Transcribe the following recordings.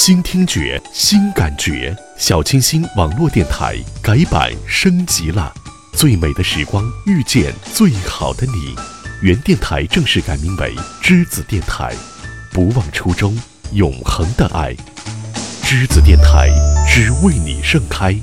新听觉，新感觉，小清新网络电台改版升级了。最美的时光遇见最好的你，原电台正式改名为栀子电台，不忘初衷，永恒的爱。栀子电台只为你盛开。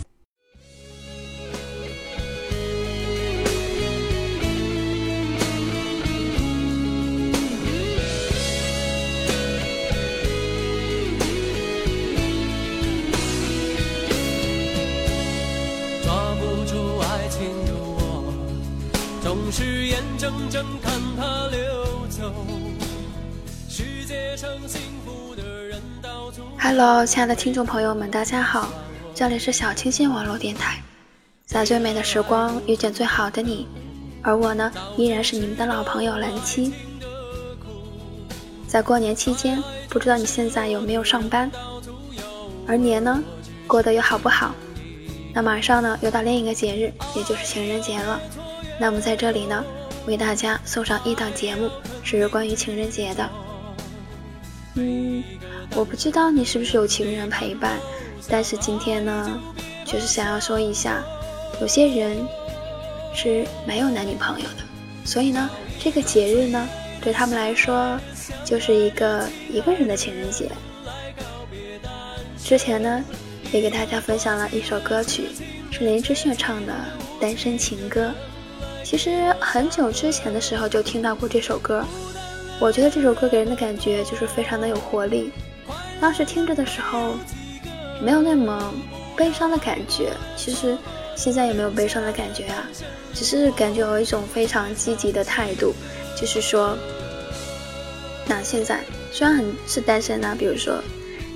Hello，亲爱的听众朋友们，大家好，这里是小清新网络电台，在最美的时光遇见最好的你，而我呢，依然是你们的老朋友蓝七。在过年期间，不知道你现在有没有上班，而年呢，过得又好不好？那马上呢，又到另一个节日，也就是情人节了。那么在这里呢，为大家送上一档节目，是关于情人节的。嗯。我不知道你是不是有情人陪伴，但是今天呢，就是想要说一下，有些人是没有男女朋友的，所以呢，这个节日呢，对他们来说就是一个一个人的情人节。之前呢，也给大家分享了一首歌曲，是林志炫唱的《单身情歌》。其实很久之前的时候就听到过这首歌，我觉得这首歌给人的感觉就是非常的有活力。当时听着的时候，没有那么悲伤的感觉。其实现在也没有悲伤的感觉啊，只是感觉有一种非常积极的态度，就是说，那现在虽然很是单身啊，比如说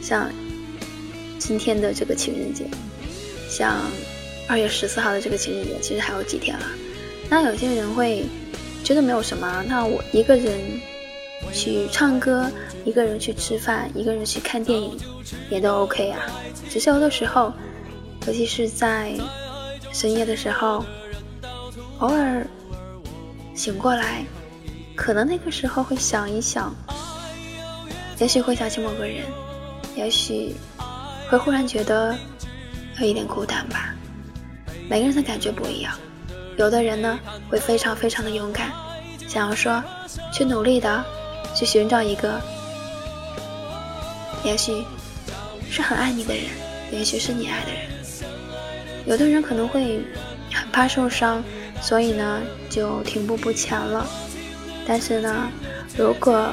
像今天的这个情人节，像二月十四号的这个情人节，其实还有几天了。那有些人会觉得没有什么，那我一个人去唱歌。一个人去吃饭，一个人去看电影，也都 OK 啊。只是有的时候，尤其是在深夜的时候，偶尔醒过来，可能那个时候会想一想，也许会想起某个人，也许会忽然觉得有一点孤单吧。每个人的感觉不一样，有的人呢会非常非常的勇敢，想要说去努力的去寻找一个。也许是很爱你的人，也许是你爱的人。有的人可能会很怕受伤，所以呢就停步不前了。但是呢，如果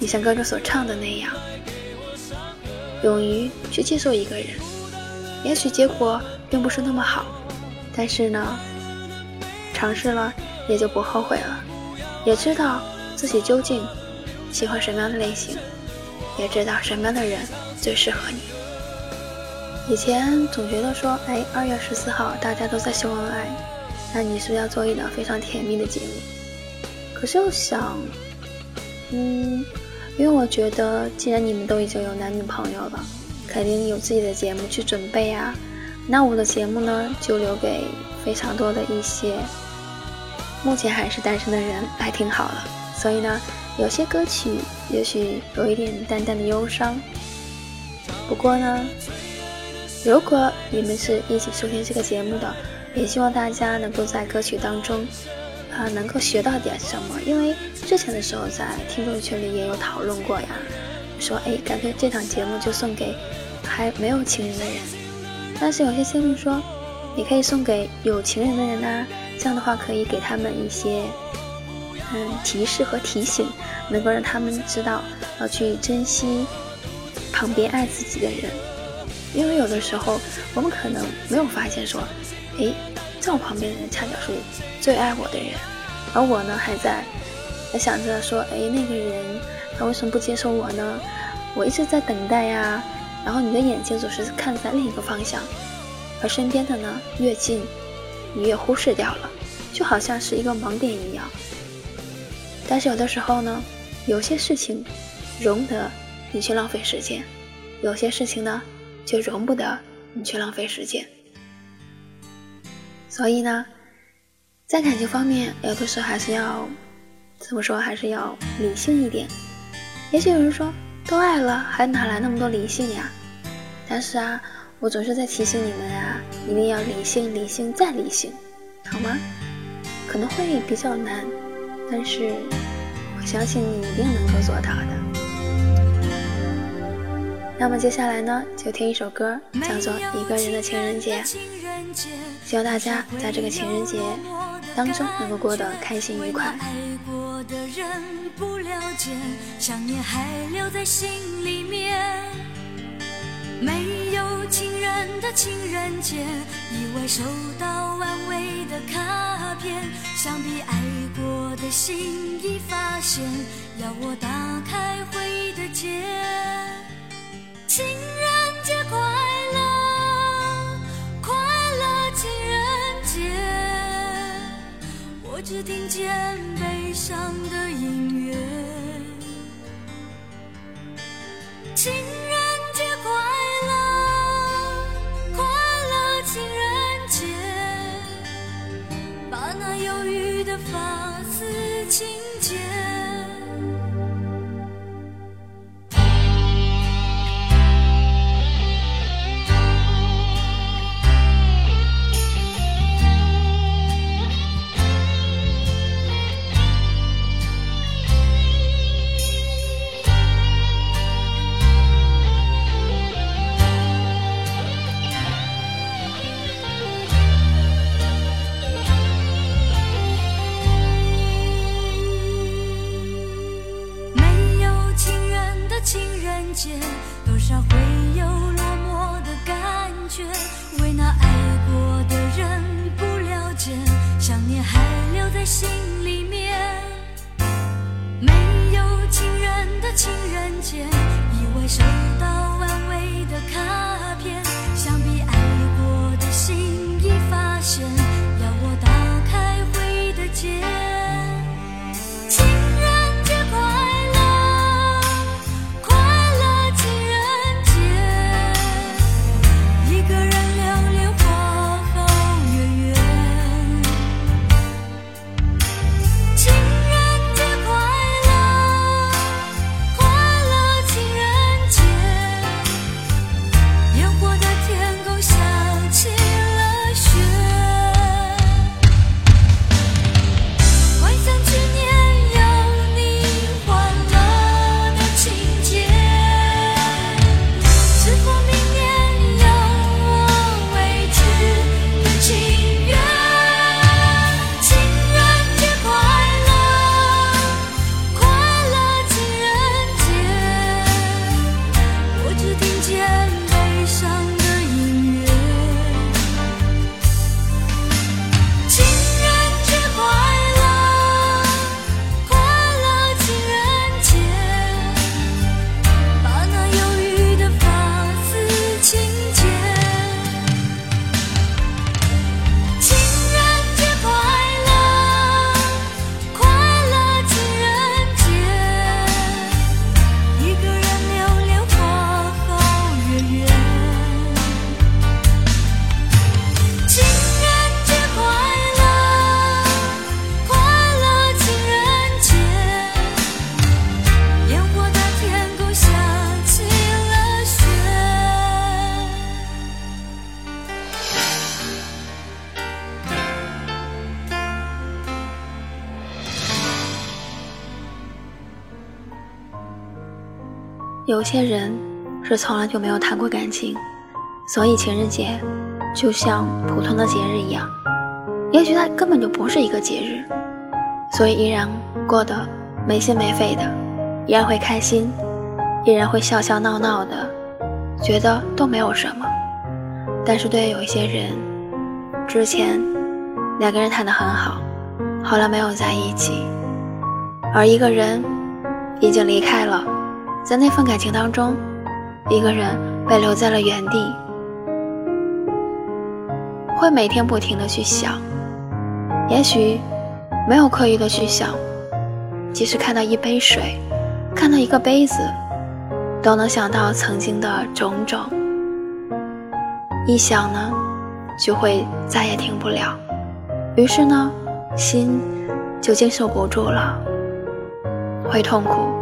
你像歌中所唱的那样，勇于去接受一个人，也许结果并不是那么好，但是呢，尝试了也就不后悔了，也知道自己究竟喜欢什么样的类型。也知道什么样的人最适合你。以前总觉得说，哎，二月十四号大家都在秀恩爱，那你是不要做一档非常甜蜜的节目？可是又想，嗯，因为我觉得既然你们都已经有男女朋友了，肯定有自己的节目去准备啊。那我的节目呢，就留给非常多的一些目前还是单身的人来听好了。所以呢。有些歌曲也许有一点淡淡的忧伤，不过呢，如果你们是一起收听这个节目的，也希望大家能够在歌曲当中，啊，能够学到点什么。因为之前的时候在听众群里也有讨论过呀，说哎，干脆这档节目就送给还没有情人的人。但是有些听众说，你可以送给有情人的人呐，这样的话可以给他们一些。嗯，提示和提醒，能够让他们知道要去珍惜旁边爱自己的人。因为有的时候，我们可能没有发现说，哎，在我旁边的人恰巧是最爱我的人，而我呢，还在在想着说，哎，那个人他为什么不接受我呢？我一直在等待呀。然后你的眼睛总是看在另一个方向，而身边的呢，越近，你越忽视掉了，就好像是一个盲点一样。但是有的时候呢，有些事情容得你去浪费时间，有些事情呢就容不得你去浪费时间。所以呢，在感情方面，有的时候还是要怎么说，还是要理性一点。也许有人说，都爱了，还哪来那么多理性呀？但是啊，我总是在提醒你们啊，一定要理性，理性再理性，好吗？可能会比较难，但是我相信你一定能够做到的。那么接下来呢，就听一首歌，叫做《一个人的情人节》。希望大家在这个情人节当中能够过得开心愉快。没有情人的情人节，意外收到安慰的卡片，想必爱过的心已发现，要我打开回忆的结。情人节快乐，快乐情人节，我只听见悲伤的音乐。情人忧郁的发丝轻剪。有些人是从来就没有谈过感情，所以情人节就像普通的节日一样。也许它根本就不是一个节日，所以依然过得没心没肺的，依然会开心，依然会笑笑闹闹的，觉得都没有什么。但是对于有一些人，之前两个人谈得很好，后来没有在一起，而一个人已经离开了。在那份感情当中，一个人被留在了原地，会每天不停的去想，也许没有刻意的去想，即使看到一杯水，看到一个杯子，都能想到曾经的种种。一想呢，就会再也停不了，于是呢，心就经受不住了，会痛苦。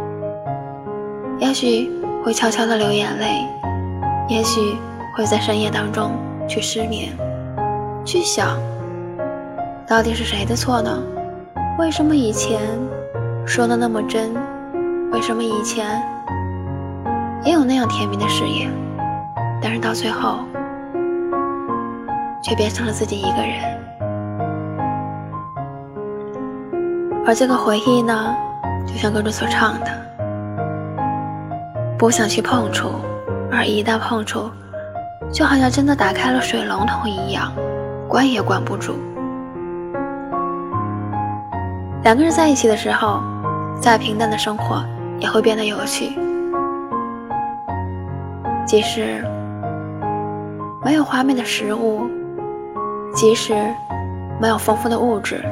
也许会悄悄的流眼泪，也许会在深夜当中去失眠，去想，到底是谁的错呢？为什么以前说的那么真？为什么以前也有那样甜蜜的誓言，但是到最后却变成了自己一个人？而这个回忆呢，就像歌中所唱的，不想去碰触，而一旦碰触，就好像真的打开了水龙头一样，关也关不住。两个人在一起的时候，再平淡的生活也会变得有趣。即使没有华美的食物，即使没有丰富的物质，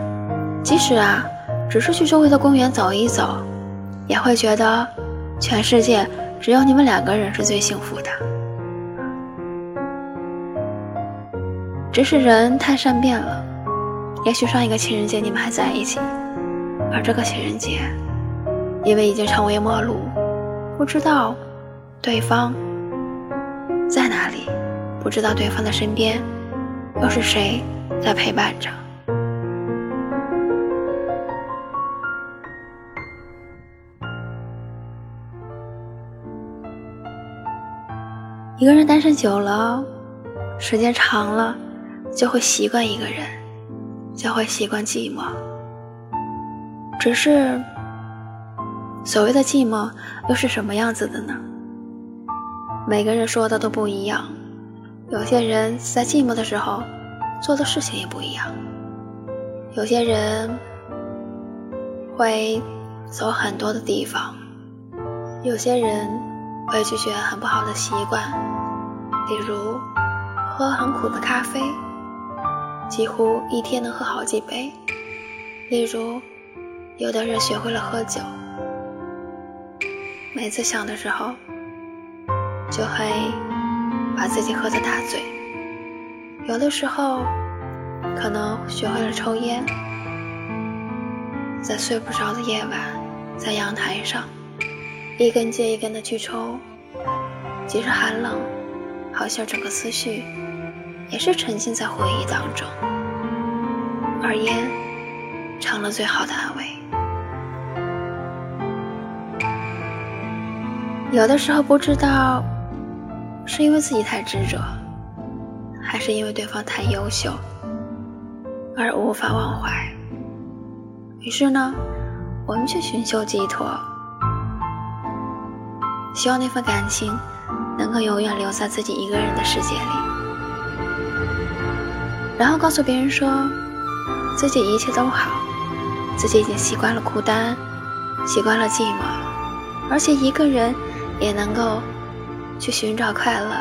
即使啊。只是去周围的公园走一走，也会觉得全世界只有你们两个人是最幸福的。只是人太善变了，也许上一个情人节你们还在一起，而这个情人节，因为已经成为陌路，不知道对方在哪里，不知道对方的身边又是谁在陪伴着。一个人单身久了，时间长了，就会习惯一个人，就会习惯寂寞。只是，所谓的寂寞又是什么样子的呢？每个人说的都不一样。有些人在寂寞的时候做的事情也不一样。有些人会走很多的地方，有些人。会拒绝很不好的习惯，例如喝很苦的咖啡，几乎一天能喝好几杯；例如有的人学会了喝酒，每次想的时候就会把自己喝得大醉；有的时候可能学会了抽烟，在睡不着的夜晚，在阳台上。一根接一根的去抽，即使寒冷，好像整个思绪也是沉浸在回忆当中，而烟成了最好的安慰。有的时候不知道是因为自己太执着，还是因为对方太优秀而无法忘怀，于是呢，我们去寻求寄托。希望那份感情能够永远留在自己一个人的世界里，然后告诉别人说自己一切都好，自己已经习惯了孤单，习惯了寂寞，而且一个人也能够去寻找快乐，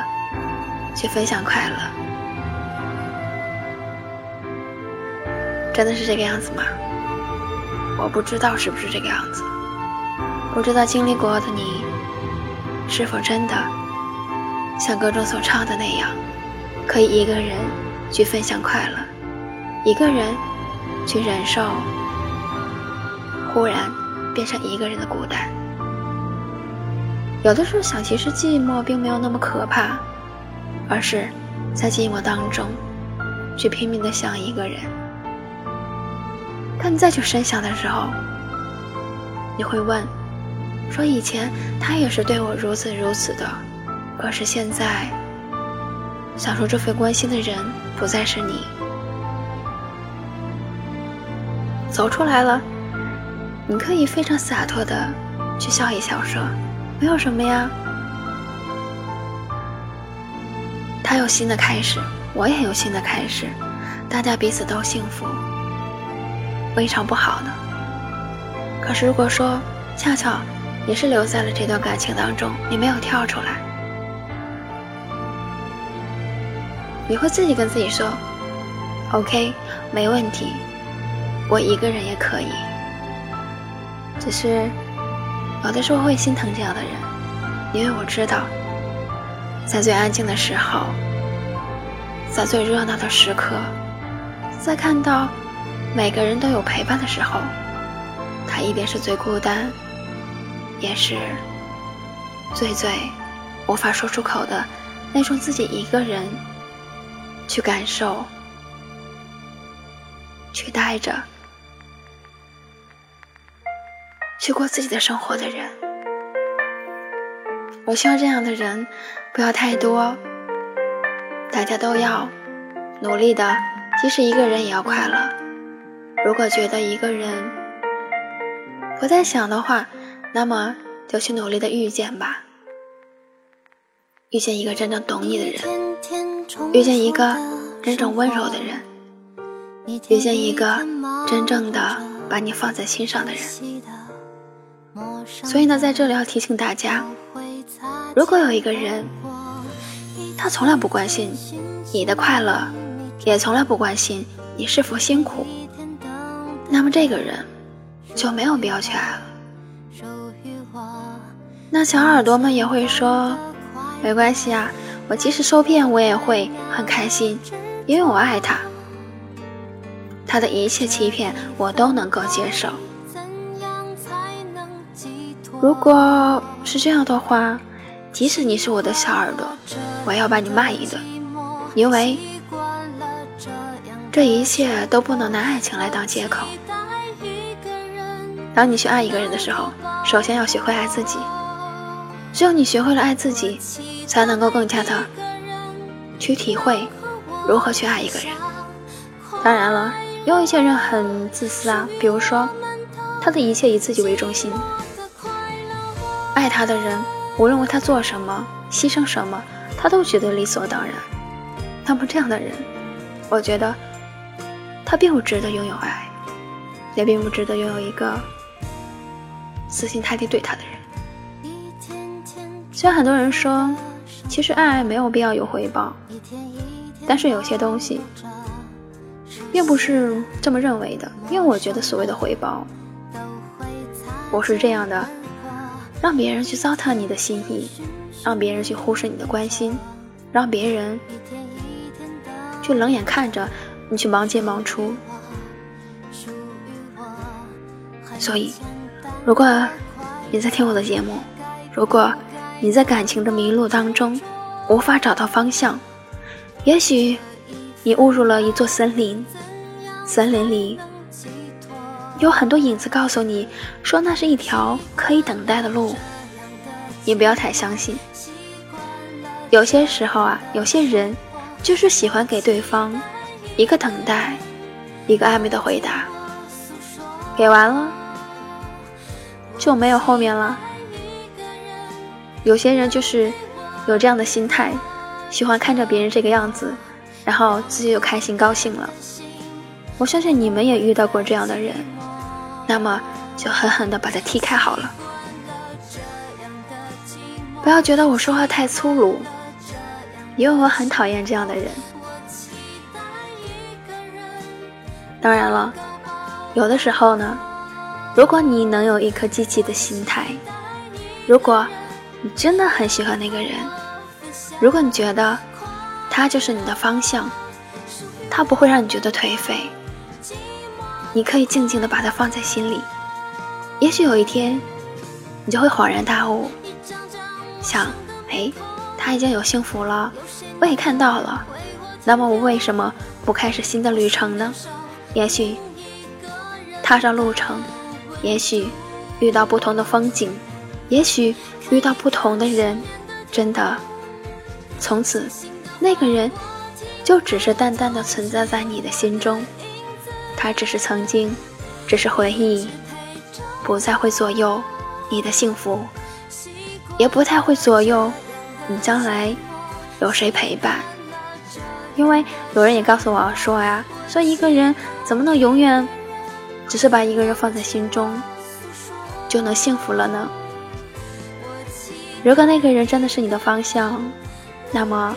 去分享快乐。真的是这个样子吗？我不知道是不是这个样子，不知道经历过的你。是否真的像歌中所唱的那样，可以一个人去分享快乐，一个人去忍受忽然变成一个人的孤单？有的时候想，其实寂寞并没有那么可怕，而是在寂寞当中去拼命的想一个人。当你再去深想的时候，你会问。说以前他也是对我如此如此的，可是现在想说这份关心的人不再是你，走出来了，你可以非常洒脱的去笑一笑，说没有什么呀，他有新的开始，我也有新的开始，大家彼此都幸福，未尝不好呢。可是如果说恰巧。也是留在了这段感情当中，你没有跳出来。你会自己跟自己说：“OK，没问题，我一个人也可以。”只是有的时候会心疼这样的人，因为我知道，在最安静的时候，在最热闹的时刻，在看到每个人都有陪伴的时候，他一定是最孤单。也是最最无法说出口的那种自己一个人去感受、去待着、去过自己的生活的人。我希望这样的人不要太多，大家都要努力的，即使一个人也要快乐。如果觉得一个人不再想的话，那么就去努力的遇见吧。遇见一个真正懂你的人，遇见一个真正温柔的人，遇见一个真正的把你放在心上的人。所以呢，在这里要提醒大家，如果有一个人，他从来不关心你的快乐，也从来不关心你是否辛苦，那么这个人就没有必要去爱了。那小耳朵们也会说。没关系啊，我即使受骗，我也会很开心，因为我爱他。他的一切欺骗，我都能够接受。如果是这样的话，即使你是我的小耳朵，我要把你骂一顿，因为这一切都不能拿爱情来当借口。当你去爱一个人的时候，首先要学会爱自己。只有你学会了爱自己，才能够更加的去体会如何去爱一个人。当然了，有一些人很自私啊，比如说他的一切以自己为中心，爱他的人无论为他做什么、牺牲什么，他都觉得理所当然。那么这样的人，我觉得他并不值得拥有爱，也并不值得拥有一个死心塌地对他的人。虽然很多人说，其实爱没有必要有回报，但是有些东西并不是这么认为的。因为我觉得所谓的回报，不是这样的，让别人去糟蹋你的心意，让别人去忽视你的关心，让别人去冷眼看着你去忙进忙出。所以，如果你在听我的节目，如果。你在感情的迷路当中，无法找到方向。也许你误入了一座森林，森林里有很多影子告诉你说那是一条可以等待的路。你不要太相信。有些时候啊，有些人就是喜欢给对方一个等待，一个暧昧的回答，给完了就没有后面了。有些人就是有这样的心态，喜欢看着别人这个样子，然后自己就开心高兴了。我相信你们也遇到过这样的人，那么就狠狠地把他踢开好了。不要觉得我说话太粗鲁，因为我很讨厌这样的人。当然了，有的时候呢，如果你能有一颗积极的心态，如果。你真的很喜欢那个人，如果你觉得他就是你的方向，他不会让你觉得颓废，你可以静静的把他放在心里。也许有一天，你就会恍然大悟，想：哎，他已经有幸福了，我也看到了，那么我为什么不开始新的旅程呢？也许踏上路程，也许遇到不同的风景，也许。遇到不同的人，真的，从此，那个人就只是淡淡的存在在你的心中，他只是曾经，只是回忆，不再会左右你的幸福，也不太会左右你将来有谁陪伴。因为有人也告诉我说呀，说一个人怎么能永远只是把一个人放在心中就能幸福了呢？如果那个人真的是你的方向，那么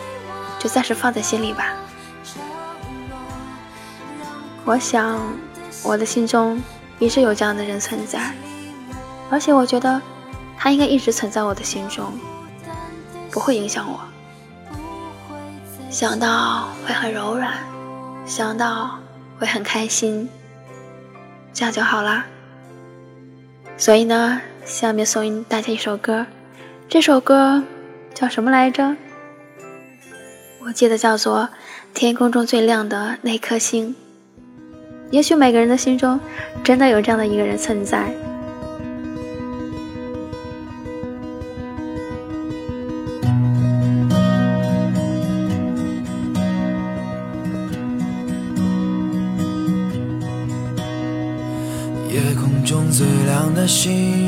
就暂时放在心里吧。我想，我的心中一直有这样的人存在，而且我觉得他应该一直存在我的心中，不会影响我。想到会很柔软，想到会很开心，这样就好啦。所以呢，下面送大家一首歌。这首歌叫什么来着？我记得叫做《天空中最亮的那颗星》。也许每个人的心中真的有这样的一个人存在。夜空中最亮的星，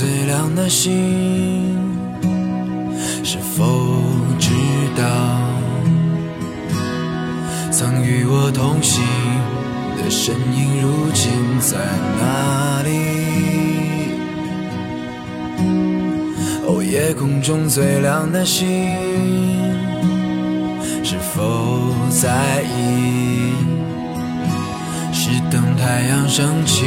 最亮的星，是否知道曾与我同行的身影，如今在哪里？哦，夜空中最亮的星，是否在意？是等太阳升起，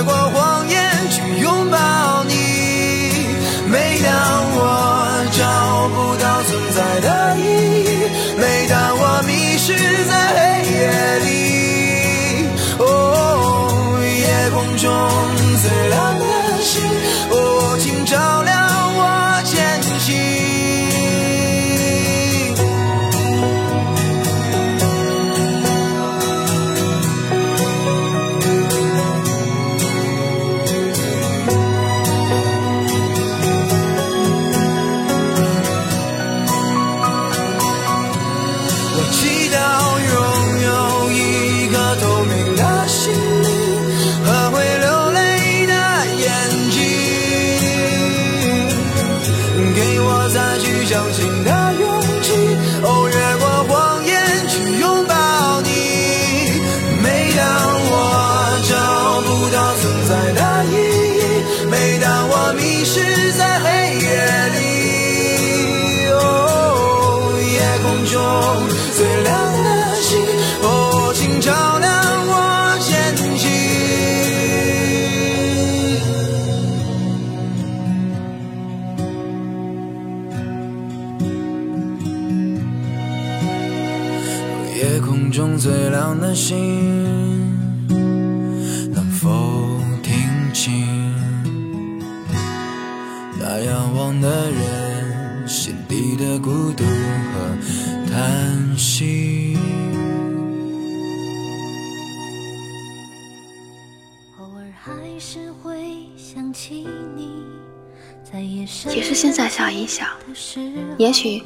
也许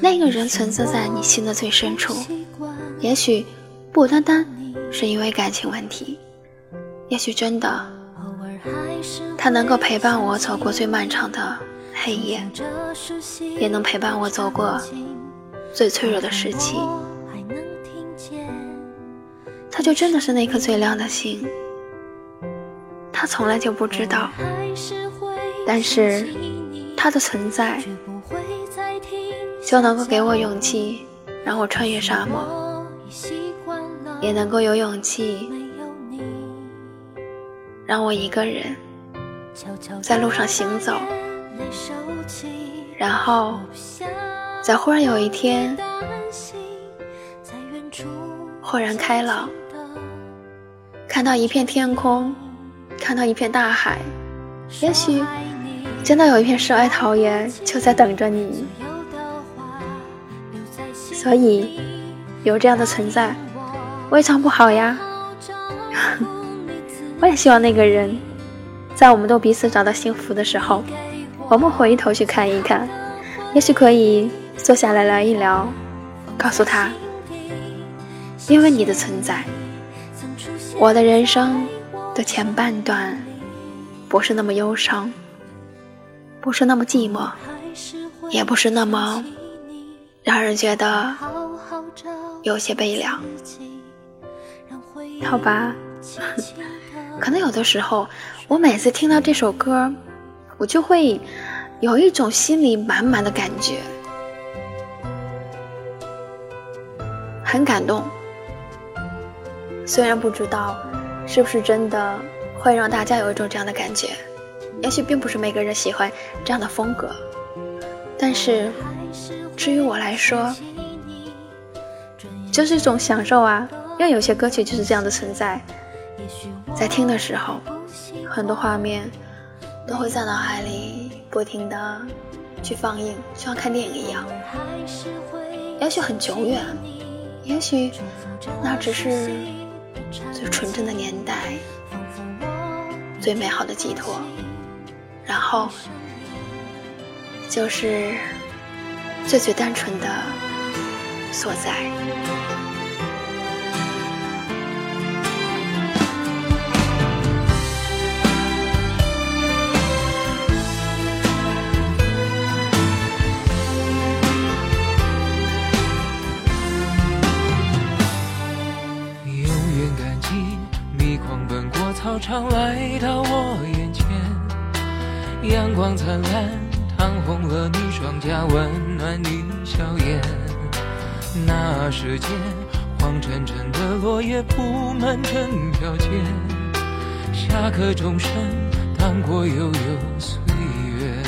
那个人存在在你心的最深处，也许不单单是因为感情问题，也许真的他能够陪伴我走过最漫长的黑夜，也能陪伴我走过最脆弱的时期。他就真的是那颗最亮的星，他从来就不知道，但是他的存在就能够给我勇气，让我穿越沙漠，也能够有勇气让我一个人在路上行走，然后在忽然有一天豁然开朗，看到一片天空，看到一片大海，也许真的有一片世外桃源就在等着你。所以有这样的存在，未尝不好呀。我也希望那个人，在我们都彼此找到幸福的时候，我们回头去看一看，也许可以坐下来聊一聊，告诉他，因为你的存在，我的人生的前半段不是那么忧伤，不是那么寂寞，也不是那么让人觉得有些悲凉，好吧。可能有的时候，我每次听到这首歌，我就会有一种心里满满的感觉，很感动。虽然不知道是不是真的会让大家有一种这样的感觉，也许并不是每个人喜欢这样的风格，但是至于我来说，就是一种享受啊。因为有些歌曲就是这样的存在。在听的时候，很多画面都会在脑海里不停的去放映，就像看电影一样。也许很久远，也许那只是最纯真的年代，最美好的寄托，然后就是最最单纯的所在。永远感激你狂奔过操场来到我眼前，阳光灿烂，烫红了你双颊，温暖你笑颜。那时间，黄澄澄的落叶铺满整条街，下课钟声荡过悠悠岁月。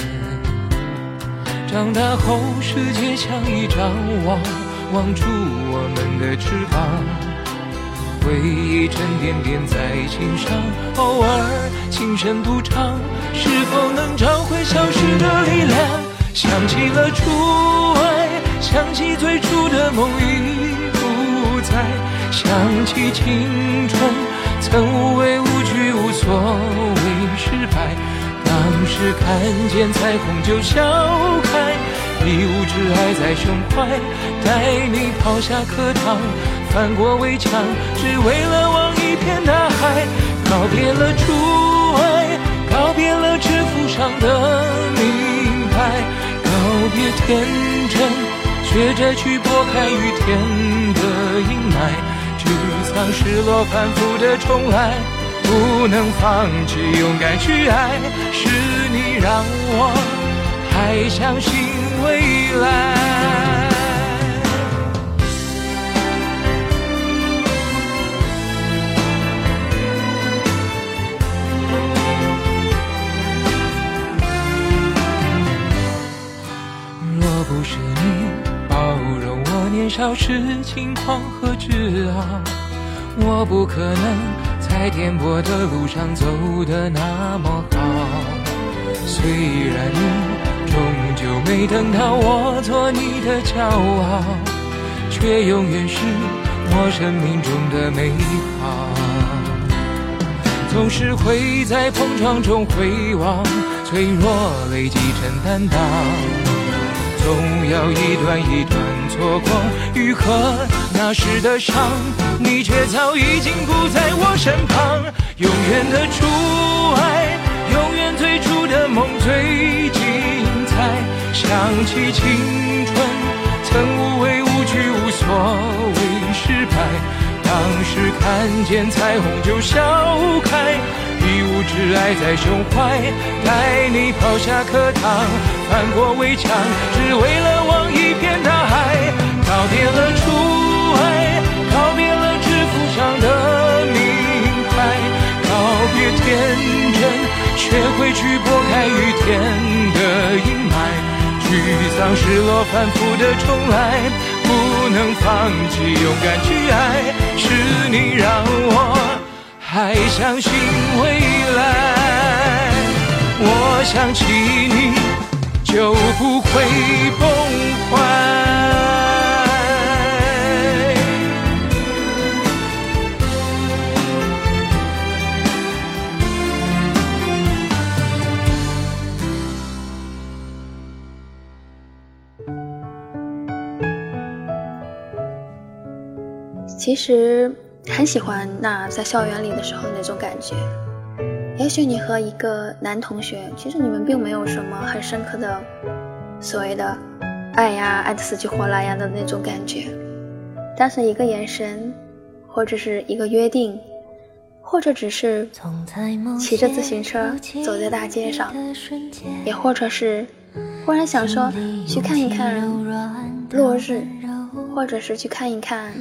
长大后，世界像一张网，网住我们的翅膀。回忆沉甸甸在心上，偶尔轻声独唱，是否能找回消失的力量？想起了初爱，想起最初的梦已不在，想起青春曾无畏无惧，无所谓失败。当时看见彩虹就笑开，一无知爱在胸怀，带你跑下课堂。翻过围墙，只为了望一片大海。告别了初爱，告别了制服上的名牌，告别天真，学着去拨开雨天的阴霾。沮丧、失落、反复的重来，不能放弃，勇敢去爱。是你让我还相信未来。少时轻狂和自傲，我不可能在颠簸的路上走得那么好。虽然你终究没等到我做你的骄傲，却永远是我生命中的美好。总是会在碰撞中回望，脆弱累积成担当。总要一段一段错过，愈合那时的伤，你却早已经不在我身旁。永远的初爱，永远最初的梦最精彩。想起青春，曾无畏无惧，无所谓失败。当时看见彩虹就笑开，一无挚爱在胸怀，带你跑下课堂，翻过围墙，只为了望一片大海。告别了初爱，告别了制服上的名牌，告别天真，学会去拨开雨天的阴霾。沮丧、失落，反复的重来，不能放弃，勇敢去爱，是你让我。还相信未来。我想起你就不会崩坏。其实很喜欢那在校园里的时候那种感觉。也许你和一个男同学，其实你们并没有什么很深刻的所谓的爱呀、爱的死去活来呀的那种感觉，但是一个眼神，或者是一个约定，或者只是骑着自行车走在大街上，也或者是忽然想说去看一看落日，或者是去看一看。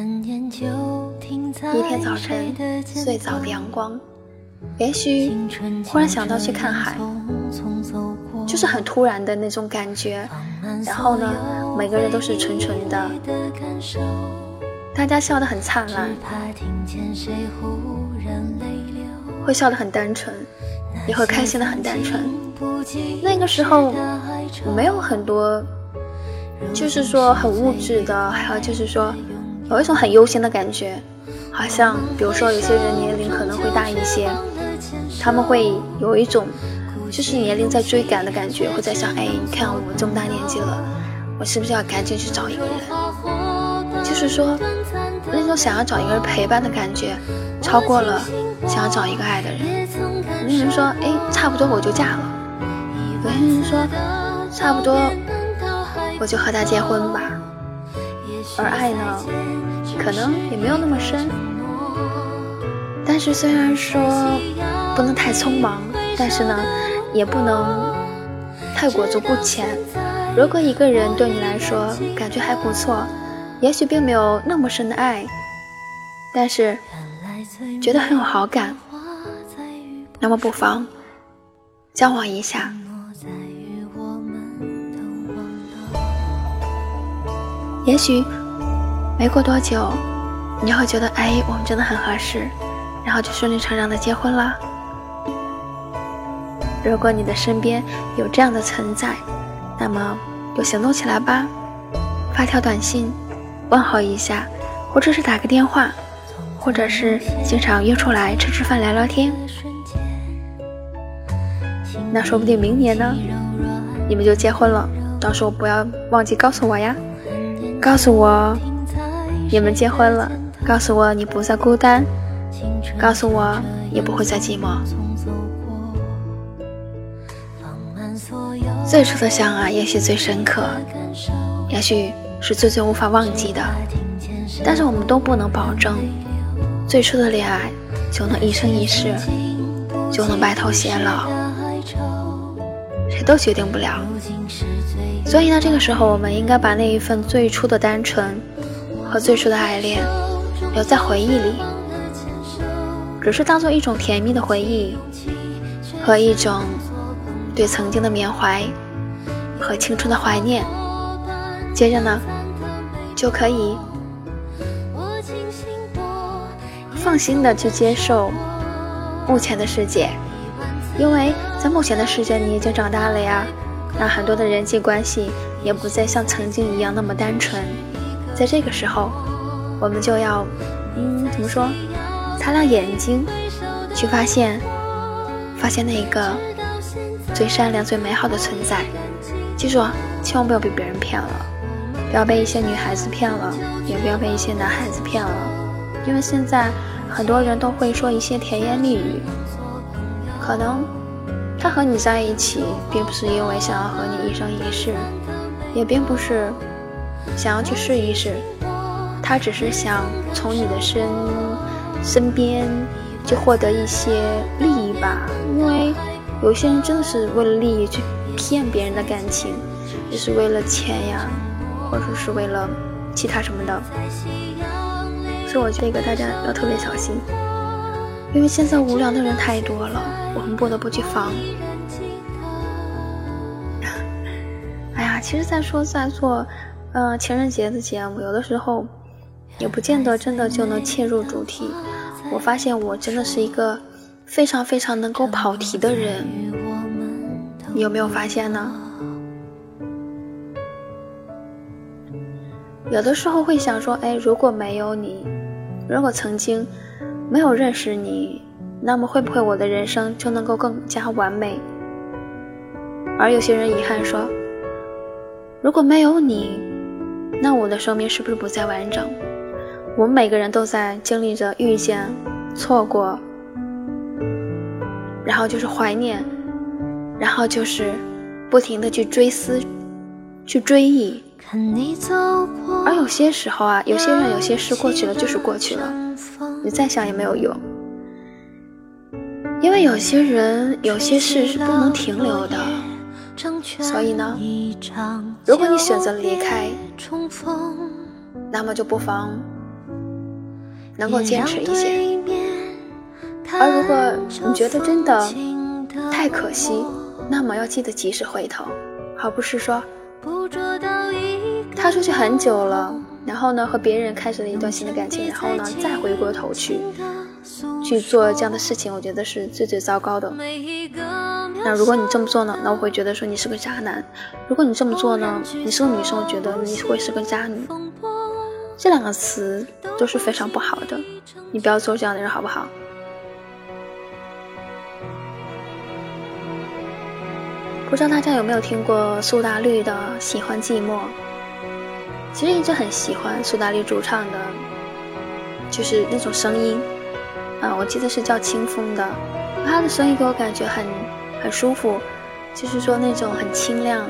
一天早晨，最早的阳光，也许忽然想到去看海，就是很突然的那种感觉。然后呢，每个人都是纯纯的，大家笑得很灿烂，会笑得很单纯，也会开心的很单纯。那个时候没有很多，就是说很物质的，还有就是说。有一种很悠闲的感觉，好像比如说有些人年龄可能会大一些，他们会有一种就是年龄在追赶的感觉，会在想，哎，你看我这么大年纪了，我是不是要赶紧去找一个人？就是说那种想要找一个人陪伴的感觉，超过了想要找一个爱的人。有些人说，哎，差不多我就嫁了；有些人说，差不多我就和他结婚吧。而爱呢，可能也没有那么深。但是虽然说不能太匆忙，但是呢，也不能太裹足不前。如果一个人对你来说感觉还不错，也许并没有那么深的爱，但是觉得很有好感，那么不妨交往一下。也许。没过多久，你会觉得，哎，我们真的很合适，然后就顺理成章的结婚了。如果你的身边有这样的存在，那么就行动起来吧，发条短信问候一下，或者是打个电话，或者是经常约出来吃吃饭聊聊天。那说不定明年呢，你们就结婚了，到时候不要忘记告诉我呀，告诉我。你们结婚了，告诉我你不再孤单，告诉我也不会再寂寞。最初的相爱也许最深刻，也许是最最无法忘记的，但是我们都不能保证最初的恋爱就能一生一世，就能白头偕老，谁都决定不了。所以呢，这个时候我们应该把那一份最初的单纯。和最初的爱恋留在回忆里，只是当做一种甜蜜的回忆和一种对曾经的缅怀和青春的怀念。接着呢，就可以放心的去接受目前的世界，因为在目前的世界你已经长大了呀，那很多的人际关系也不再像曾经一样那么单纯。在这个时候，我们就要，嗯，怎么说？擦亮眼睛，去发现，发现那一个最善良、最美好的存在。记住，千万不要被别人骗了，不要被一些女孩子骗了，也不要被一些男孩子骗了。因为现在很多人都会说一些甜言蜜语，可能他和你在一起，并不是因为想要和你一生一世，也并不是。想要去试一试，他只是想从你的身身边就获得一些利益吧。因为有些人真的是为了利益去骗别人的感情，就是为了钱呀，或者说是为了其他什么的。所以我觉得大家要特别小心，因为现在无聊的人太多了，我们不得不去防。哎呀。呀，其实，在说在做，呃，情人节的节目，有的时候也不见得真的就能切入主题。我发现我真的是一个非常非常能够跑题的人，你有没有发现呢？有的时候会想说，哎，如果没有你，如果曾经没有认识你，那么会不会我的人生就能够更加完美？而有些人遗憾说，如果没有你，那我的生命是不是不再完整？我们每个人都在经历着遇见、错过，然后就是怀念，然后就是不停的去追思、去追忆。而有些时候啊，有些人、有些事过去了就是过去了，你再想也没有用。因为有些人、有些事是不能停留的，所以呢，如果你选择离开，那么就不妨能够坚持一些。而如果你觉得真的太可惜，那么要记得及时回头，而不是说。他出去很久了，然后呢，和别人开始了一段新的感情，然后呢，再回过头去去做这样的事情，我觉得是最最糟糕的。那如果你这么做呢，那我会觉得说你是个渣男；如果你这么做呢，你是个女生，我觉得你会是个渣女。这两个词都是非常不好的，你不要做这样的人，好不好？不知道大家有没有听过苏打绿的《喜欢寂寞》？其实一直很喜欢苏打绿主唱的，就是那种声音，啊，我记得是叫清风的，他的声音给我感觉很很舒服，就是说那种很清亮，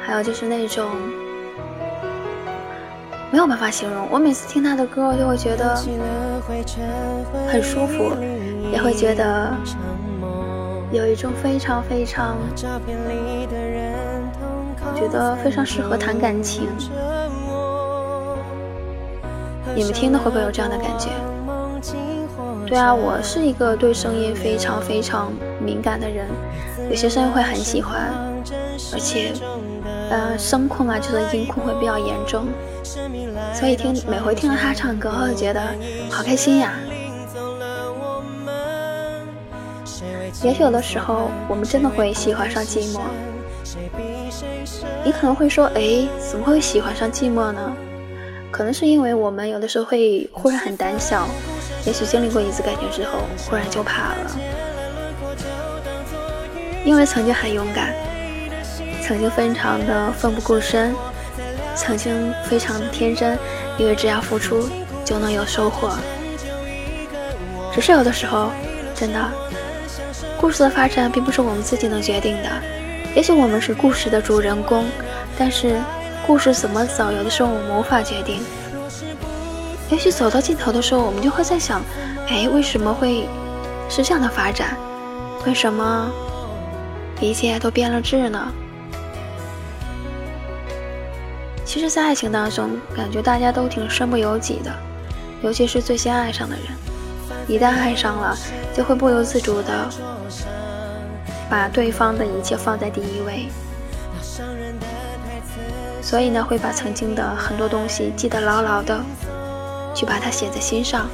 还有就是那种没有办法形容。我每次听他的歌，我就会觉得很舒服，也会觉得。有一种非常非常，我觉得非常适合谈感情。你们听的会不会有这样的感觉？对啊，我是一个对声音非常非常敏感的人，有些声音会很喜欢，而且，呃，声控啊，就是音控会比较严重，所以听每回听到他唱歌，我就觉得好开心呀。也许有的时候，我们真的会喜欢上寂寞。你可能会说：“哎，怎么会喜欢上寂寞呢？”可能是因为我们有的时候会忽然很胆小，也许经历过一次感情之后，忽然就怕了。因为曾经很勇敢，曾经非常的奋不顾身，曾经非常的天真，以为只要付出就能有收获。只是有的时候，真的。故事的发展并不是我们自己能决定的，也许我们是故事的主人公，但是故事怎么走，有的时候我们无法决定。也许走到尽头的时候，我们就会在想：哎，为什么会是这样的发展？为什么一切都变了质呢？其实，在爱情当中，感觉大家都挺身不由己的，尤其是最先爱上的人，一旦爱上了，就会不由自主的。把对方的一切放在第一位，所以呢，会把曾经的很多东西记得牢牢的，去把它写在心上，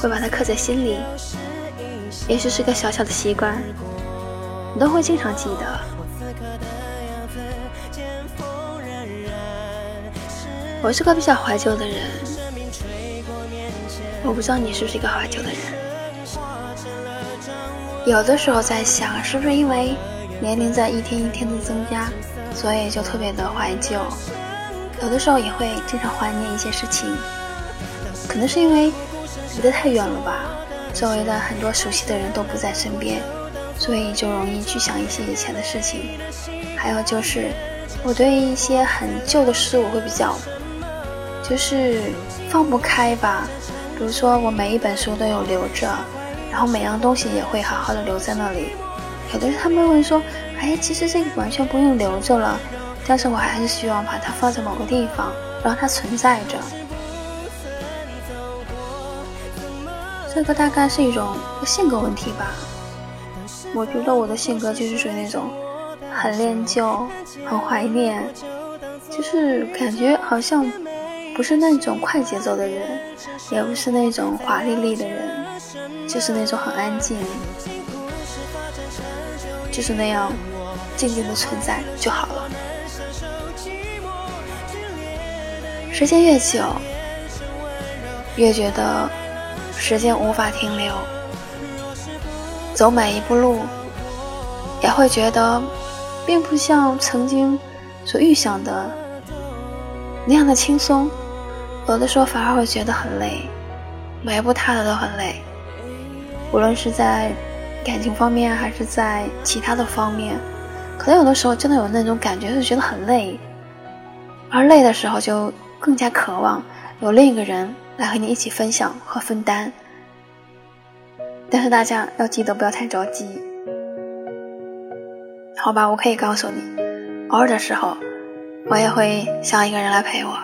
会把它刻在心里。也许是个小小的习惯，你都会经常记得。我是个比较怀旧的人，我不知道你是不是一个怀旧的人。有的时候在想，是不是因为年龄在一天一天的增加，所以就特别的怀旧。有的时候也会经常怀念一些事情，可能是因为离得太远了吧，周围的很多熟悉的人都不在身边，所以就容易去想一些以前的事情。还有就是，我对一些很旧的事，我会比较就是放不开吧。比如说，我每一本书都有留着。然后每样东西也会好好的留在那里。有的人他们会说：“哎，其实这个完全不用留着了。”但是我还是希望把它放在某个地方，让它存在着。这个大概是一种性格问题吧。我觉得我的性格就是属于那种很恋旧，很怀念，就是感觉好像不是那种快节奏的人，也不是那种华丽丽的人，就是那种很安静，就是那样静静的存在就好了。时间越久，越觉得时间无法停留，走每一步路，也会觉得。并不像曾经所预想的那样的轻松，有的时候反而会觉得很累，每一步踏的都很累。无论是在感情方面，还是在其他的方面，可能有的时候真的有那种感觉，是觉得很累。而累的时候，就更加渴望有另一个人来和你一起分享和分担。但是大家要记得不要太着急。好吧，我可以告诉你，偶尔的时候，我也会想一个人来陪我，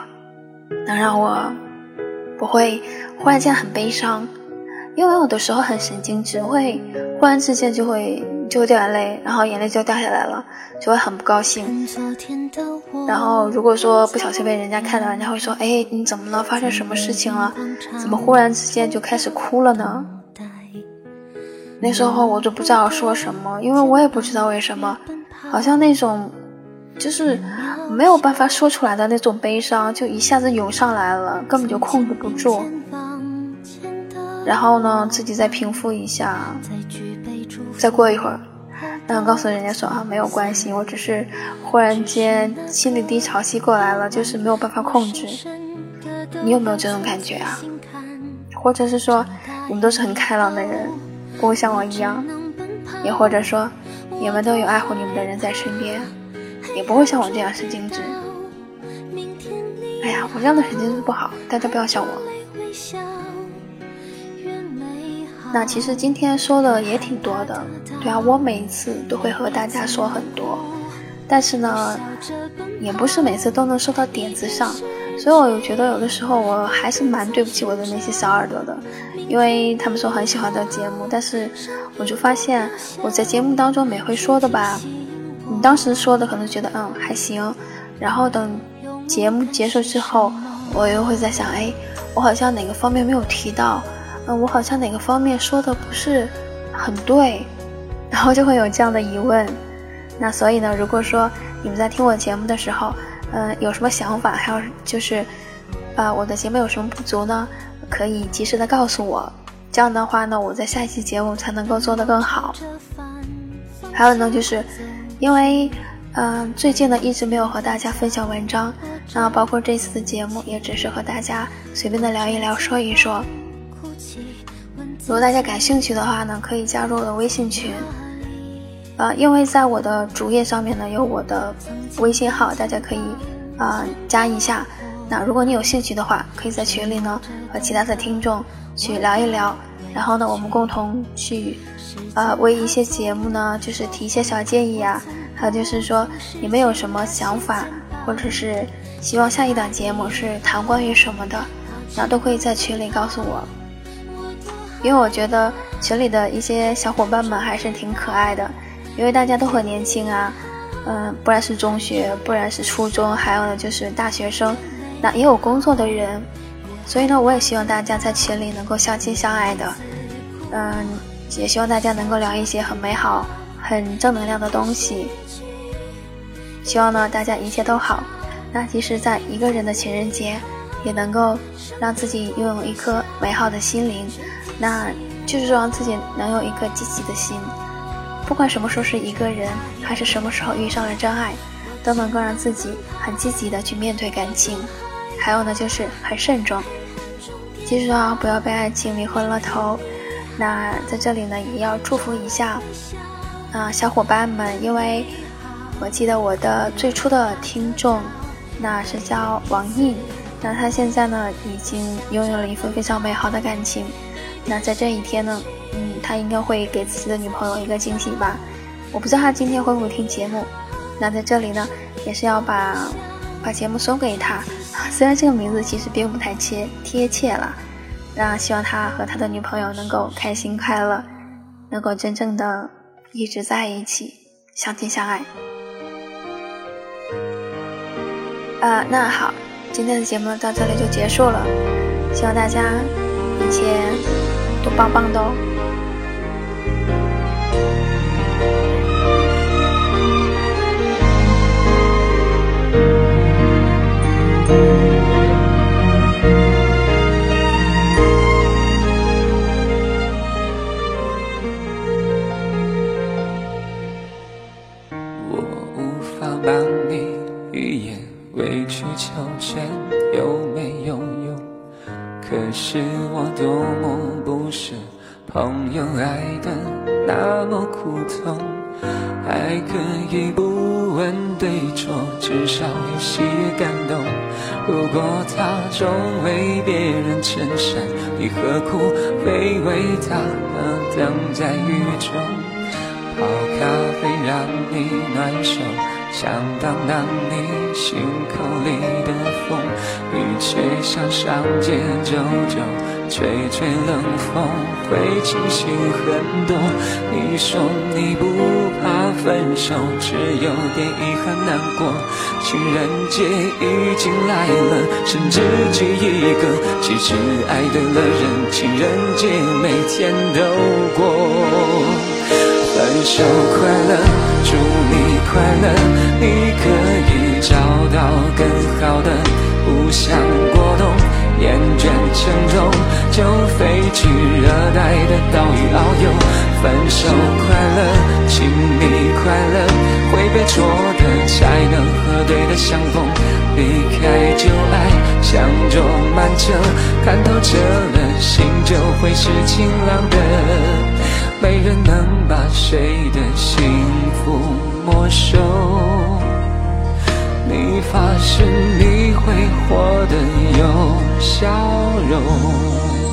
能让我不会忽然间很悲伤，因为有的时候很神经质，会忽然之间就会就会掉眼泪，然后眼泪就掉下来了，就会很不高兴。然后如果说不小心被人家看到，人家会说：“哎，你怎么了？发生什么事情了？怎么忽然之间就开始哭了呢？”那时候我就不知道说什么，因为我也不知道为什么，好像那种就是没有办法说出来的那种悲伤，就一下子涌上来了，根本就控制不住。然后呢，自己再平复一下，再过一会儿，然后告诉人家说啊，没有关系，我只是忽然间心理低潮期过来了，就是没有办法控制。你有没有这种感觉啊？或者是说，你们都是很开朗的人？不会像我一样，也或者说，你们都有爱护你们的人在身边，也不会像我这样神经质。哎呀，我这样的神经质不好，大家不要笑我。那其实今天说的也挺多的，对啊，我每一次都会和大家说很多，但是呢，也不是每次都能说到点子上。所以，我觉得有的时候我还是蛮对不起我的那些小耳朵的，因为他们说很喜欢的节目，但是我就发现我在节目当中每回说的吧，你当时说的可能觉得嗯还行，然后等节目结束之后，我又会在想，哎，我好像哪个方面没有提到，嗯，我好像哪个方面说的不是很对，然后就会有这样的疑问。那所以呢，如果说你们在听我节目的时候，嗯，有什么想法？还有就是，呃，我的节目有什么不足呢？可以及时的告诉我，这样的话呢，我在下一期节目才能够做得更好。还有呢，就是因为，嗯，最近呢一直没有和大家分享文章，那包括这次的节目也只是和大家随便的聊一聊，说一说。如果大家感兴趣的话呢，可以加入我的微信群。呃，因为在我的主页上面呢有我的微信号，大家可以啊加一下。那如果你有兴趣的话，可以在群里呢和其他的听众去聊一聊，然后呢我们共同去呃为一些节目呢就是提一些小建议啊，还有就是说你们有什么想法，或者是希望下一档节目是谈关于什么的，那都可以在群里告诉我，因为我觉得群里的一些小伙伴们还是挺可爱的。因为大家都很年轻啊，嗯，不然是中学，不然是初中，还有呢就是大学生，那也有工作的人，所以呢，我也希望大家在群里能够相亲相爱的，嗯，也希望大家能够聊一些很美好、很正能量的东西。希望呢大家一切都好，那即使在一个人的情人节，也能够让自己拥有一颗美好的心灵，那就是让自己能有一颗积极的心。不管什么时候是一个人，还是什么时候遇上了真爱，都能够让自己很积极的去面对感情。还有呢，就是很慎重，记住啊，不要被爱情迷昏了头。那在这里呢，也要祝福一下啊，小伙伴们，因为我记得我的最初的听众，那是叫王毅，那他现在呢，已经拥有了一份非常美好的感情。那在这一天呢嗯他应该会给自己的女朋友一个惊喜吧。我不知道他今天会不会听节目那在这里呢也是要把把节目送给他。虽然这个名字其实并不太切贴切了那希望他和他的女朋友能够开心快乐能够真正的一直在一起相亲相爱。啊那好今天的节目到这里就结束了希望大家一切棒棒的哦。我无法帮你预言委曲求全有可是我多么不舍朋友爱的那么苦痛，还可以不问对错，至少有些感动。如果他总为别人撑伞，你何苦非为他而等在雨中？泡咖啡让你暖手，想当当你心口里的风，你却想上街走走。吹吹冷风会清醒很多。你说你不怕分手，只有点遗憾难过。情人节已经来了，剩自己一个。其实爱对了人，情人节每天都过。分手快乐，祝你快乐，你可以找到更好的，不想过冬。厌倦沉重，就飞去热带的岛屿遨游。分手快乐，请你快乐，会被错的才能和对的相逢。离开旧爱，像坐慢车，看透彻了，心就会是晴朗的。没人能把谁的幸福没收。你发誓你会活得有笑容。